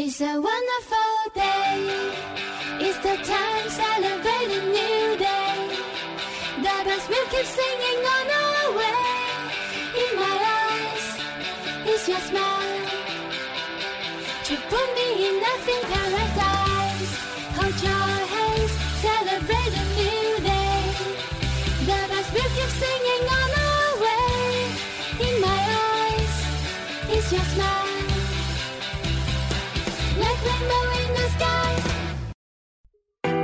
It's a wonderful day. It's the time celebrate a new day. The bells will keep singing on our way. In my eyes, it's your smile. To put me in laughing paradise. Hold your hands, celebrate a new day. The bells will keep singing on our way. In my eyes, it's your smile.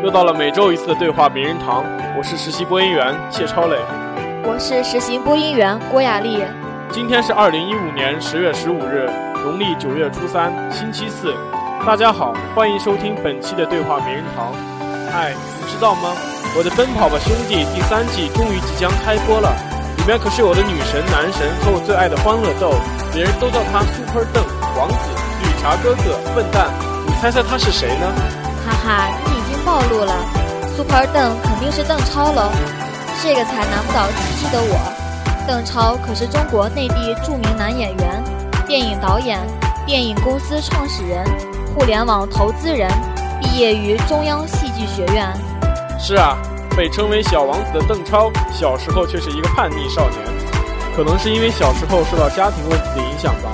又到了每周一次的对话名人堂，我是实习播音员谢超磊。我是实习播音员郭雅丽。今天是二零一五年十月十五日，农历九月初三，星期四。大家好，欢迎收听本期的对话名人堂。嗨，你知道吗？我的《奔跑吧兄弟》第三季终于即将开播了，里面可是我的女神、男神和我最爱的欢乐豆，别人都叫他 Super 邓、王子、绿茶哥哥、笨蛋。你猜猜他是谁呢？哈哈，你已经暴露了，Super 邓肯定是邓超喽，这个才难不倒机智的我。邓超可是中国内地著名男演员、电影导演、电影公司创始人、互联网投资人，毕业于中央戏剧学院。是啊，被称为小王子的邓超，小时候却是一个叛逆少年。可能是因为小时候受到家庭问题的影响吧。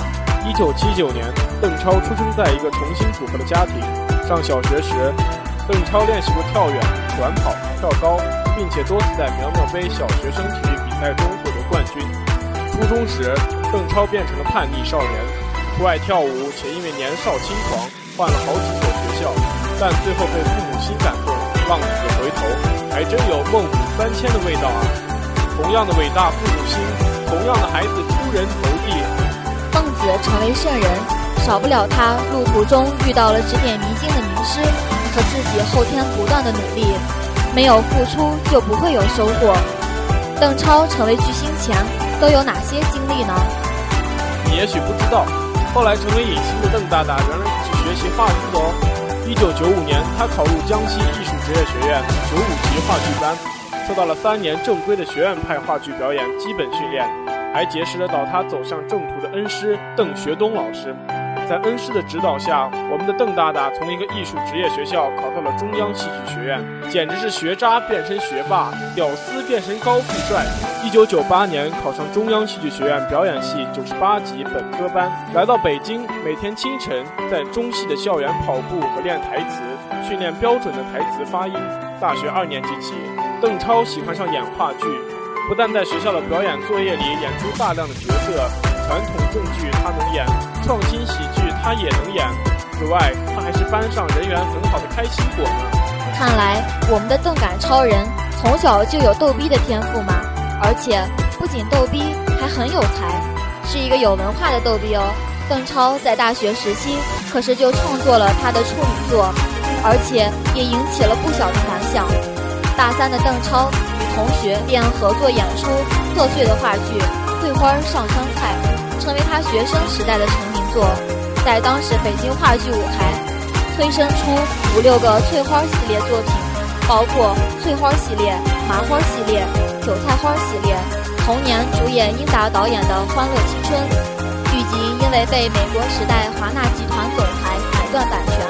一九七九年，邓超出生在一个重新组合的家庭。上小学时，邓超练习过跳远、短跑、跳高，并且多次在苗苗杯小学生体育比赛中获得冠军。初中时，邓超变成了叛逆少年，不爱跳舞，且因为年少轻狂，换了好几所学校，但最后被父母心感动，浪子回头，还真有孟母三迁的味道啊！同样的伟大父母心，同样的孩子出人头地。孟子成为圣人，少不了他路途中遇到了指点迷津的名师和自己后天不断的努力。没有付出就不会有收获。邓超成为巨星前都有哪些经历呢？你也许不知道，后来成为影星的邓大大原来可是学习话剧的哦。一九九五年，他考入江西艺术职业学院九五级话剧班，受到了三年正规的学院派话剧表演基本训练，还结识了导他走向正途的恩师邓学东老师。在恩师的指导下，我们的邓大大从一个艺术职业学校考到了中央戏剧学院，简直是学渣变身学霸，屌丝变身高富帅。一九九八年考上中央戏剧学院表演系九十八级本科班，来到北京，每天清晨在中戏的校园跑步和练台词，训练标准的台词发音。大学二年级起，邓超喜欢上演话剧，不但在学校的表演作业里演出大量的角色，传统正剧他能演，创新喜剧他也能演。此外，他还是班上人缘很好的开心果呢。看来我们的邓感超人从小就有逗逼的天赋嘛，而且不仅逗逼，还很有才，是一个有文化的逗逼哦。邓超在大学时期可是就创作了他的处女作，而且也引起了不小的反响。大三的邓超同学便合作演出贺岁的话剧《桂花上香菜》，成为他学生时代的成名作，在当时北京话剧舞台催生出五六个翠花系列作品，包括翠花系列、麻花系列、韭菜花系列。同年主演英达导演的《欢乐青春》剧集，因为被美国时代华纳集团总裁买断版权，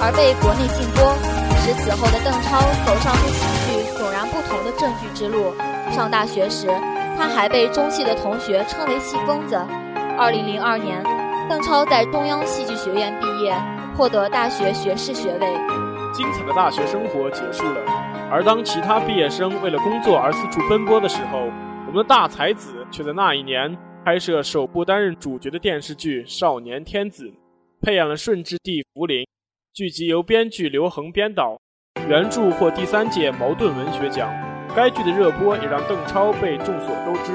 而被国内禁播，使此后的邓超走上和喜剧迥然不同的证据之路。上大学时，他还被中戏的同学称为“戏疯子”。二零零二年，邓超在中央戏剧学院毕业，获得大学学士学位。精彩的大学生活结束了，而当其他毕业生为了工作而四处奔波的时候，我们的大才子却在那一年拍摄首部担任主角的电视剧《少年天子》，配演了顺治帝福临。剧集由编剧刘恒编导，原著获第三届茅盾文学奖。该剧的热播也让邓超被众所周知。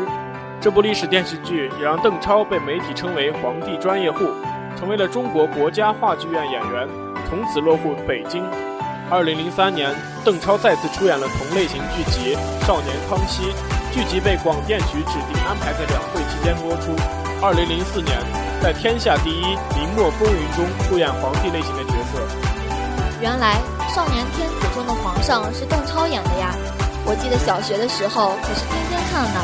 这部历史电视剧也让邓超被媒体称为“皇帝专业户”，成为了中国国家话剧院演员，从此落户北京。二零零三年，邓超再次出演了同类型剧集《少年康熙》，剧集被广电局指定安排在两会期间播出。二零零四年，在《天下第一》《明末风云》中出演皇帝类型的角色。原来《少年天子》中的皇上是邓超演的呀！我记得小学的时候可是天天看呢，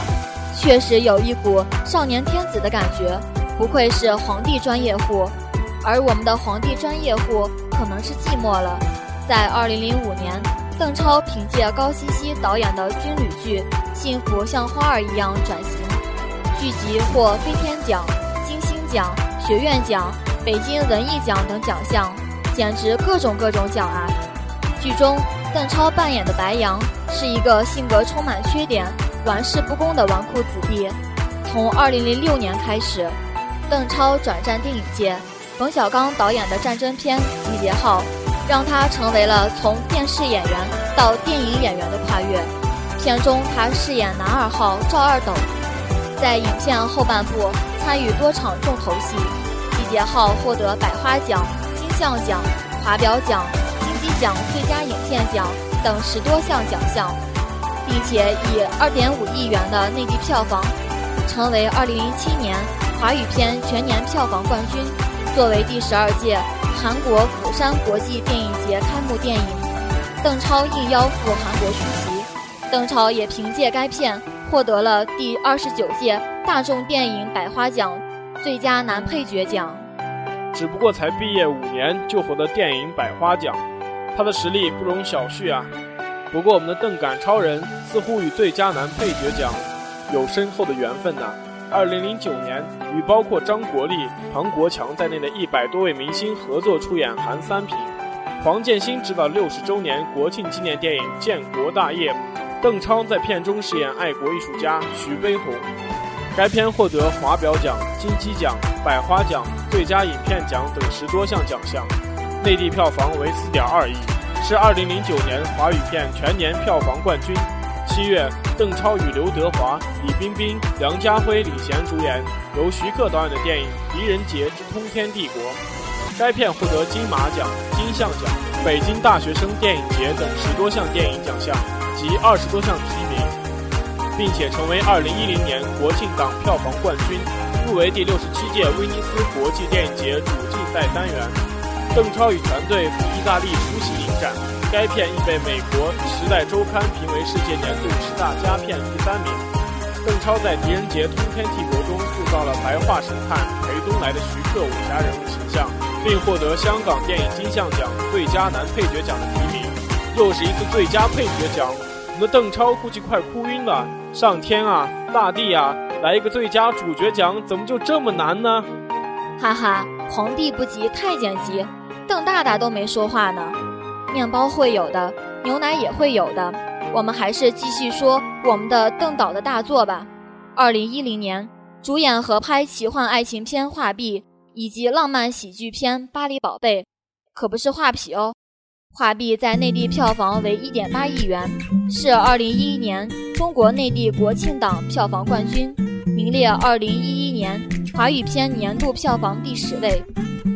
确实有一股少年天子的感觉，不愧是皇帝专业户。而我们的皇帝专业户可能是寂寞了。在2005年，邓超凭借高希希导演的军旅剧《幸福像花儿一样》转型，剧集获飞天奖、金星奖、学院奖、北京文艺奖等奖项，简直各种各种奖啊！剧中，邓超扮演的白杨是一个性格充满缺点、玩世不恭的纨绔子弟。从2006年开始，邓超转战电影界，冯小刚导演的战争片《集结号》。让他成为了从电视演员到电影演员的跨越。片中他饰演男二号赵二斗，在影片后半部参与多场重头戏，《集结号》获得百花奖、金像奖、华表奖、金奖最佳影片奖等十多项奖项，并且以二点五亿元的内地票房，成为二零零七年华语片全年票房冠军。作为第十二届。韩国釜山国际电影节开幕电影，邓超应邀赴韩国出席。邓超也凭借该片获得了第二十九届大众电影百花奖最佳男配角奖。只不过才毕业五年就获得电影百花奖，他的实力不容小觑啊！不过我们的邓感超人似乎与最佳男配角奖有深厚的缘分呢。二零零九年，与包括张国立、唐国强在内的一百多位明星合作出演《韩三平》，黄建新执导六十周年国庆纪念电影《建国大业》，邓超在片中饰演爱国艺术家徐悲鸿。该片获得华表奖、金鸡奖、百花奖、最佳影片奖等十多项奖项，内地票房为四点二亿，是二零零九年华语片全年票房冠军。七月，邓超与刘德华、李冰冰、梁家辉领衔主演由徐克导演的电影《狄仁杰之通天帝国》，该片获得金马奖、金像奖、北京大学生电影节等十多项电影奖项及二十多项提名，并且成为二零一零年国庆档票房冠军，入围第六十七届威尼斯国际电影节主竞赛单元。邓超与团队赴意大利出席影展。该片亦被美国《时代周刊》评为世界年度十大佳片第三名。邓超在《狄仁杰通天帝国》中塑造了白话神探裴东来的徐克武侠人物形象，并获得香港电影金像奖最佳男配角奖的提名，又是一次最佳配角奖。我们的邓超估计快哭晕了。上天啊，大地啊，来一个最佳主角奖，怎么就这么难呢？哈哈，皇帝不急太监急，邓大大都没说话呢。面包会有的，牛奶也会有的。我们还是继续说我们的邓导的大作吧。二零一零年，主演合拍奇幻爱情片《画壁》以及浪漫喜剧片《巴黎宝贝》，可不是画皮哦。《画壁》在内地票房为一点八亿元，是二零一一年中国内地国庆档票房冠军，名列二零一一年华语片年度票房第十位。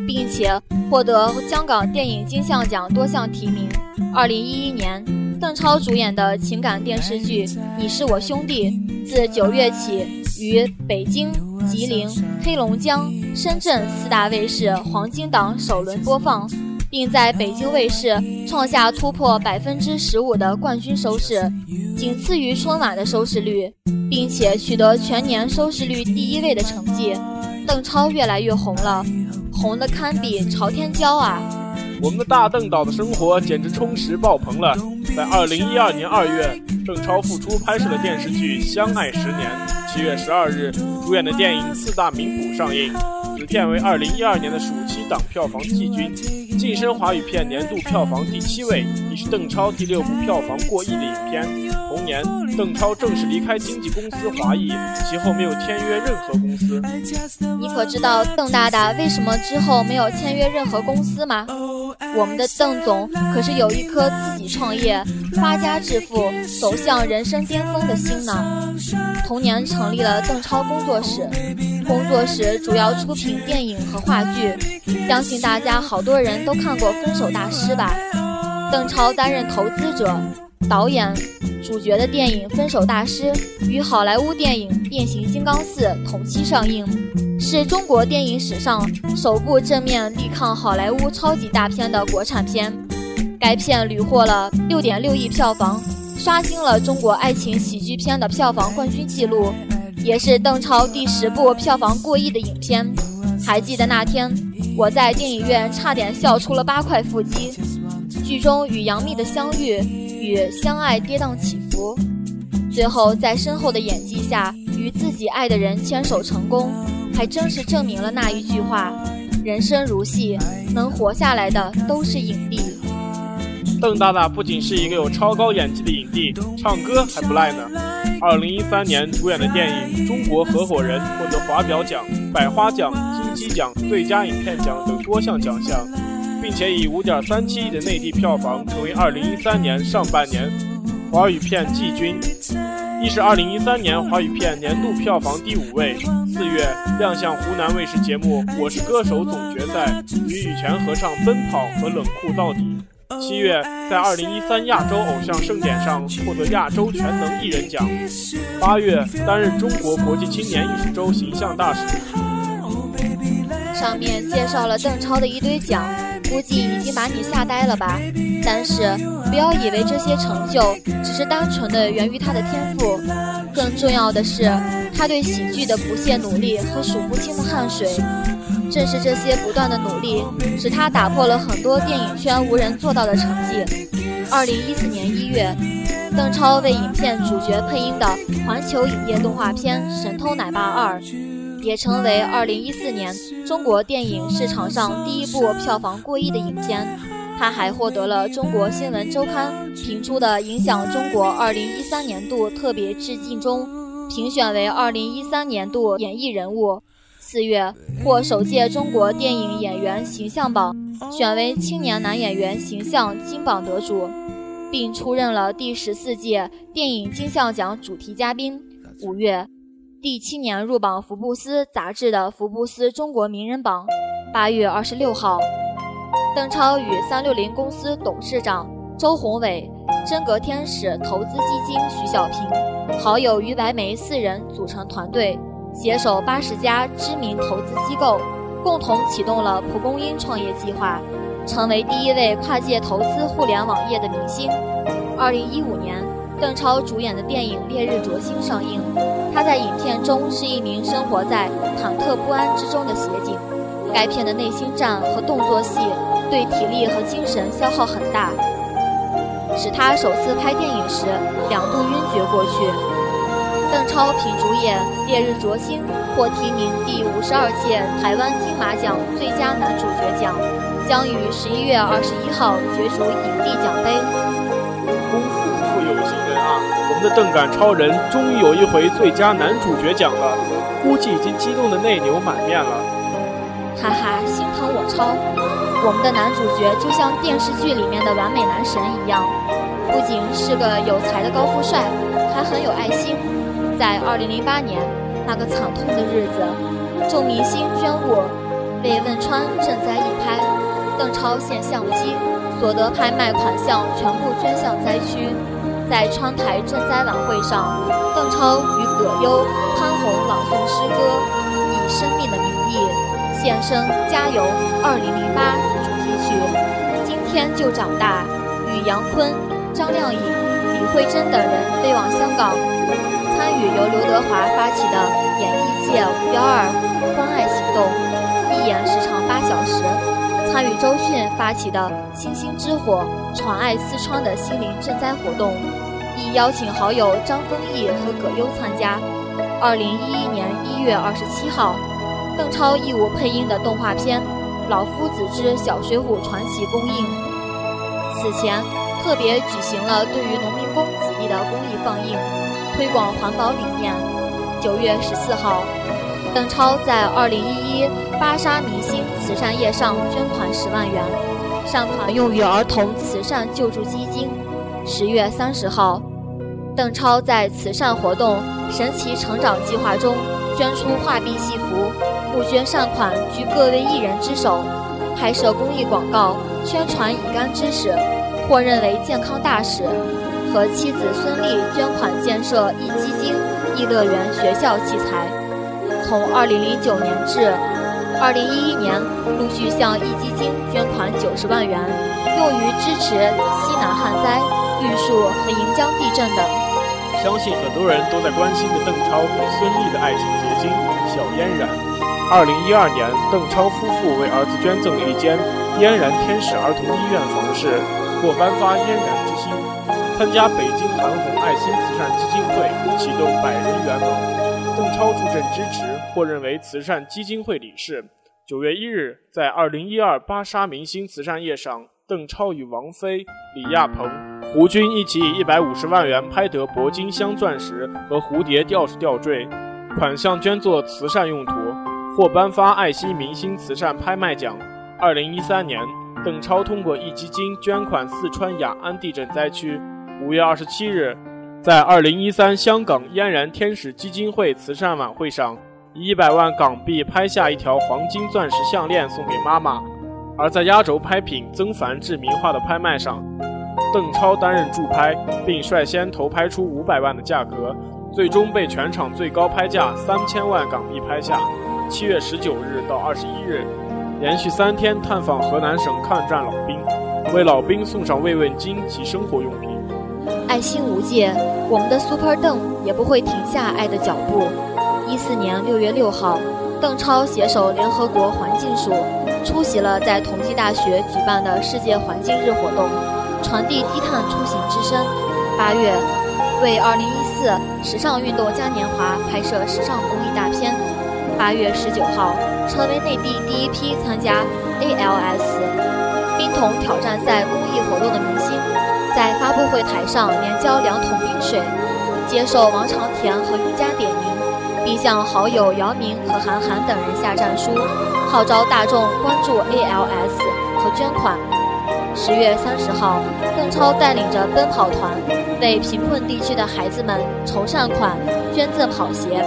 并且获得香港电影金像奖多项提名。二零一一年，邓超主演的情感电视剧《你是我兄弟》自九月起于北京、吉林、黑龙江、深圳四大卫视黄金档首轮播放，并在北京卫视创下突破百分之十五的冠军收视，仅次于春晚的收视率，并且取得全年收视率第一位的成绩。邓超越来越红了。红的堪比朝天椒啊！我们的大邓导的生活简直充实爆棚了。在二零一二年二月，邓超复出拍摄了电视剧《相爱十年》。七月十二日，主演的电影《四大名捕》上映。此片为二零一二年的暑期档票房季军，晋升华语片年度票房第七位，已是邓超第六部票房过亿的影片。同年，邓超正式离开经纪公司华谊，其后没有签约任何公司。你可知道邓大大为什么之后没有签约任何公司吗？我们的邓总可是有一颗自己创业、发家致富、走向人生巅峰的心呢。同年成立了邓超工作室，工作室主要出品电影和话剧，相信大家好多人都看过《分手大师》吧？邓超担任投资者。导演、主角的电影《分手大师》与好莱坞电影《变形金刚四》同期上映，是中国电影史上首部正面力抗好莱坞超级大片的国产片。该片屡获了六点六亿票房，刷新了中国爱情喜剧片的票房冠军纪录，也是邓超第十部票房过亿的影片。还记得那天，我在电影院差点笑出了八块腹肌。剧中与杨幂的相遇与相爱跌宕起伏，最后在深厚的演技下与自己爱的人牵手成功，还真是证明了那一句话：人生如戏，能活下来的都是影帝。邓大大不仅是一个有超高演技的影帝，唱歌还不赖呢。二零一三年主演的电影《中国合伙人》获得华表奖、百花奖、金鸡奖、最佳影片奖等多项奖项，并且以五点三七亿的内地票房成为二零一三年上半年华语片季军，亦是二零一三年华语片年度票房第五位。四月亮相湖南卫视节目《我是歌手》总决赛，与羽泉合唱《奔跑》和《冷酷到底》。七月，在二零一三亚洲偶像盛典上获得亚洲全能艺人奖。八月，担任中国国际青年艺术周形象大使。上面介绍了邓超的一堆奖，估计已经把你吓呆了吧？但是不要以为这些成就只是单纯的源于他的天赋，更重要的是他对喜剧的不懈努力和数不清的汗水。正是这些不断的努力，使他打破了很多电影圈无人做到的成绩。二零一四年一月，邓超为影片主角配音的环球影业动画片《神偷奶爸二》，也成为二零一四年中国电影市场上第一部票房过亿的影片。他还获得了中国新闻周刊评出的影响中国二零一三年度特别致敬中，评选为二零一三年度演艺人物。四月获首届中国电影演员形象榜选为青年男演员形象金榜得主，并出任了第十四届电影金像奖主题嘉宾。五月，第七年入榜福布斯杂志的福布斯中国名人榜。八月二十六号，邓超与三六零公司董事长周鸿伟、真格天使投资基金徐小平、好友于白梅四人组成团队。携手八十家知名投资机构，共同启动了蒲公英创业计划，成为第一位跨界投资互联网业的明星。二零一五年，邓超主演的电影《烈日灼心》上映，他在影片中是一名生活在忐忑不安之中的协警。该片的内心战和动作戏对体力和精神消耗很大，使他首次拍电影时两度晕厥过去。邓超凭主演《烈日灼心》获提名第五十二届台湾金马奖最佳男主角奖，将于十一月二十一号角逐影帝奖杯。有心人啊！我们的邓感超人终于有一回最佳男主角奖了，估计已经激动的泪流满面了。哈哈，心疼我超！我们的男主角就像电视剧里面的完美男神一样，不仅是个有才的高富帅，还很有爱心。在二零零八年那个惨痛的日子，众明星捐物，为汶川赈灾一拍，邓超献相机，所得拍卖款项全部捐向灾区。在川台赈灾晚会上，邓超与葛优、潘虹朗诵诗歌，以生命的名义献声加油二零零八主题曲。今天就长大，与杨坤、张靓颖、李慧珍等人飞往香港。参与由刘德华发起的演艺界五幺二关爱行动，一演时长八小时；参与周迅发起的星星之火传爱四川的心灵赈灾活动，亦邀请好友张丰毅和葛优参加。二零一一年一月二十七号，邓超义务配音的动画片《老夫子之小水浒传奇》公映。此前，特别举行了对于农民工子弟的公益放映。推广环保理念。九月十四号，邓超在二零一一芭莎明星慈善夜上捐款十万元，善款用于儿童慈善救助基金。十月三十号，邓超在慈善活动“神奇成长计划”中捐出画壁戏服，募捐善款居各位艺人之首，拍摄公益广告，宣传乙肝知识，获任为健康大使。和妻子孙俪捐款建设易基金、易乐园学校器材。从二零零九年至2011年，陆续向壹基金捐款90万元，用于支持西南旱灾、玉树和盈江地震等。相信很多人都在关心的邓超和孙俪的爱情结晶小嫣然。二零一二年，邓超夫妇为儿子捐赠了一间嫣然天使儿童医院房室，或颁发嫣然之星。参加北京韩红爱心慈善基金会启动百人圆梦，邓超助阵支持，获任为慈善基金会理事。九月一日，在二零一二芭莎明星慈善夜上，邓超与王菲、李亚鹏、胡军一起以一百五十万元拍得铂金镶钻石和蝴蝶吊饰吊坠，款项捐作慈善用途，获颁发爱心明星慈善拍卖奖。二零一三年，邓超通过壹基金捐款四川雅安地震灾区。五月二十七日，在二零一三香港嫣然天使基金会慈善晚会上。以一百万港币拍下一条黄金钻石项链送给妈妈，而在压轴拍品曾梵志名画的拍卖上，邓超担任助拍，并率先投拍出五百万的价格，最终被全场最高拍价三千万港币拍下。七月十九日到二十一日，连续三天探访河南省抗战老兵，为老兵送上慰问金及生活用品。爱心无界，我们的 Super 邓也不会停下爱的脚步。一四年六月六号，邓超携手联合国环境署，出席了在同济大学举办的世界环境日活动，传递低碳出行之声。八月，为二零一四时尚运动嘉年华拍摄时尚公益大片。八月十九号，成为内地第一批参加 ALS 冰桶挑战赛公益活动的明星，在发布会台上连浇两桶冰水，接受王长田和瑜伽点名。并向好友姚明和韩寒等人下战书，号召大众关注 ALS 和捐款。十月三十号，邓超带领着奔跑团为贫困地区的孩子们筹善款，捐赠跑鞋，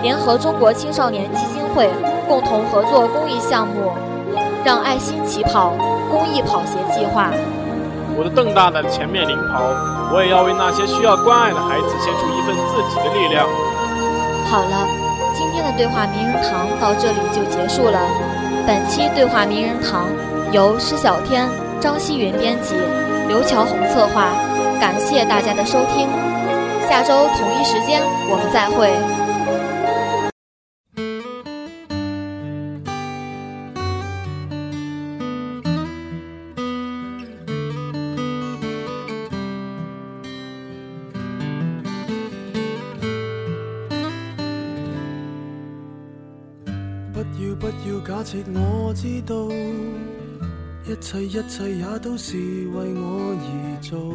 联合中国青少年基金会共同合作公益项目“让爱心起跑”公益跑鞋计划。我的邓大大的前面领跑，我也要为那些需要关爱的孩子献出一份自己的力量。好了，今天的对话名人堂到这里就结束了。本期对话名人堂由施小天、张希云编辑，刘乔红策划。感谢大家的收听，下周同一时间我们再会。一切一切也都是为我而做，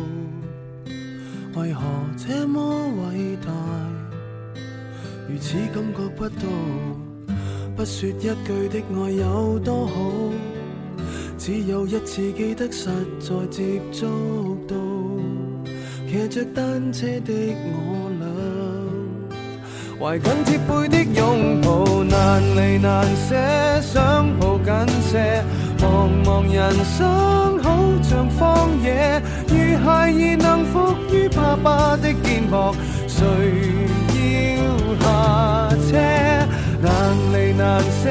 为何这么伟大，如此感觉不到？不说一句的爱有多好，只有一次记得实在接触到，骑着单车的我俩。怀紧贴背的拥抱，难离难舍，想抱紧些。茫茫人生好像荒野，如孩儿能伏于爸爸的肩膊，谁要下车？难离难舍，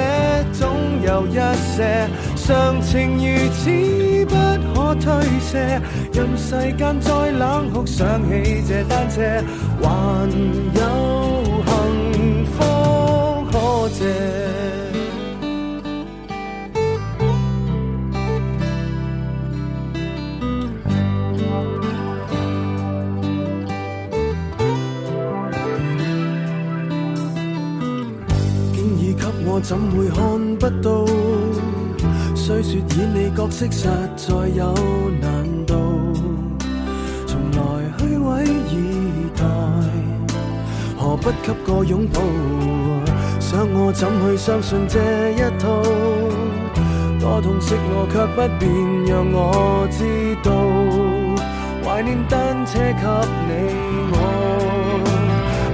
总有一些常情如此不可推卸。任世间再冷酷，想起这单车，还有。幸怎会看不到？虽说演你角色实在有难度，从来虚位以待，何不给个拥抱？想我怎去相信这一套？多痛惜我却不便让我知道。怀念单车给你我，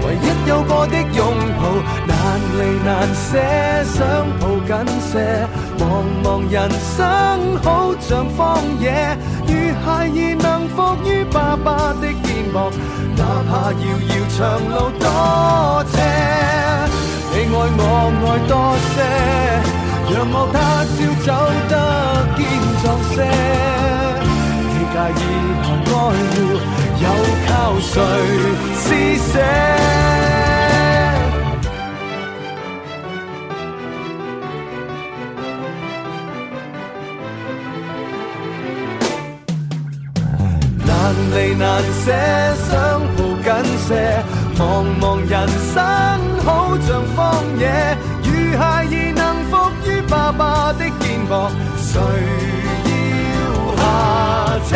唯一有过的拥抱，难离难舍，想抱紧些。茫茫人生好像荒野，如孩儿能伏于爸爸的肩膊，哪怕遥遥长路多斜。你爱我爱多些，让我他朝走得坚壮些。你介意还爱护，又靠谁？施舍难离难舍，想抱紧些。茫茫人生好像荒野，如孩儿能伏于爸爸的肩膊，谁要下车？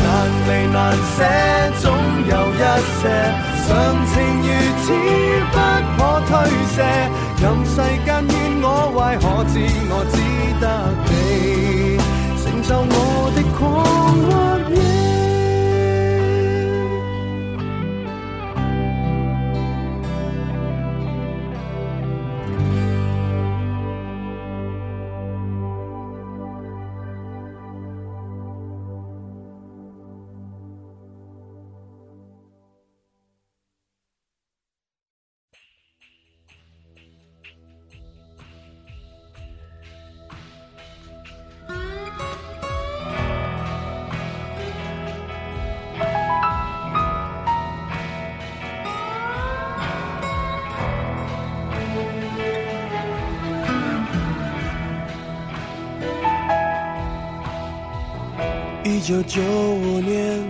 难离难舍，总有一些常情如此不可推卸。任世间怨我坏，可知我只得你承受我的狂或野。九九五年，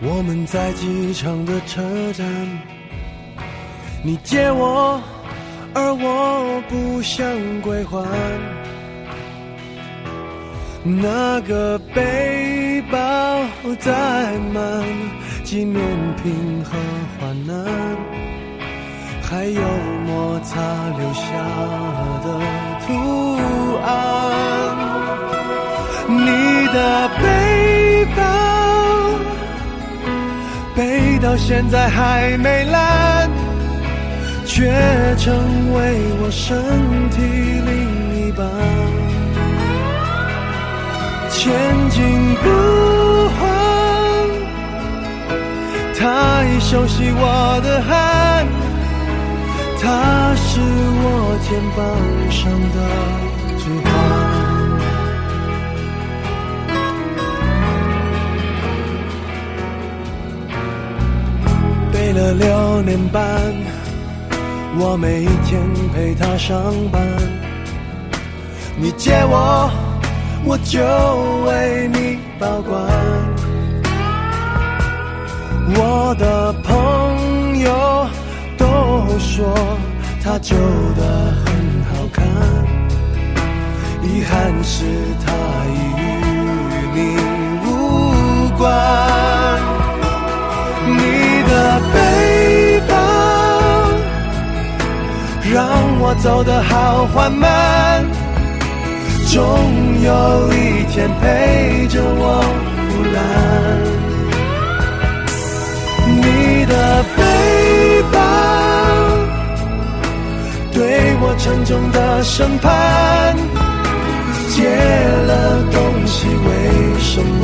我们在机场的车站，你借我，而我不想归还。那个背包载满纪念品和患难，还有摩擦留下的图案。你的背包背到现在还没烂，却成为我身体另一半。前进不换，他已熟悉我的汗，它是我肩膀上的指环。了六年半，我每一天陪她上班。你借我，我就为你我走得好缓慢，总有一天陪着我腐烂。你的背包对我沉重的审判，借了东西为什么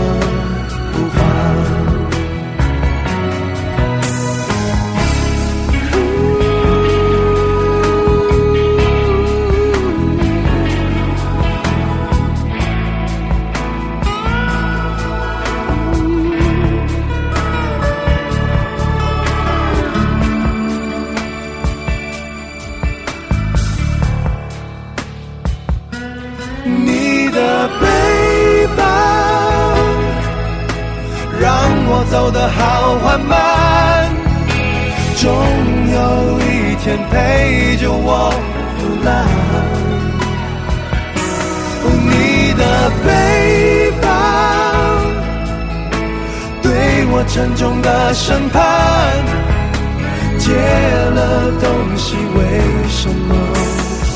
中的审判，借了东西为什么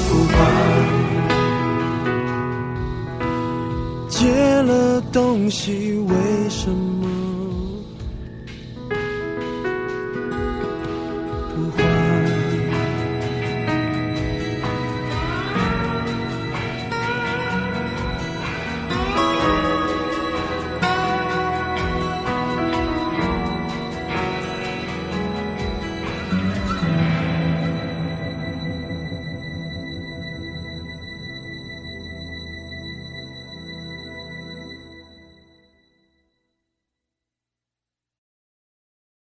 不还？借了东西为什么？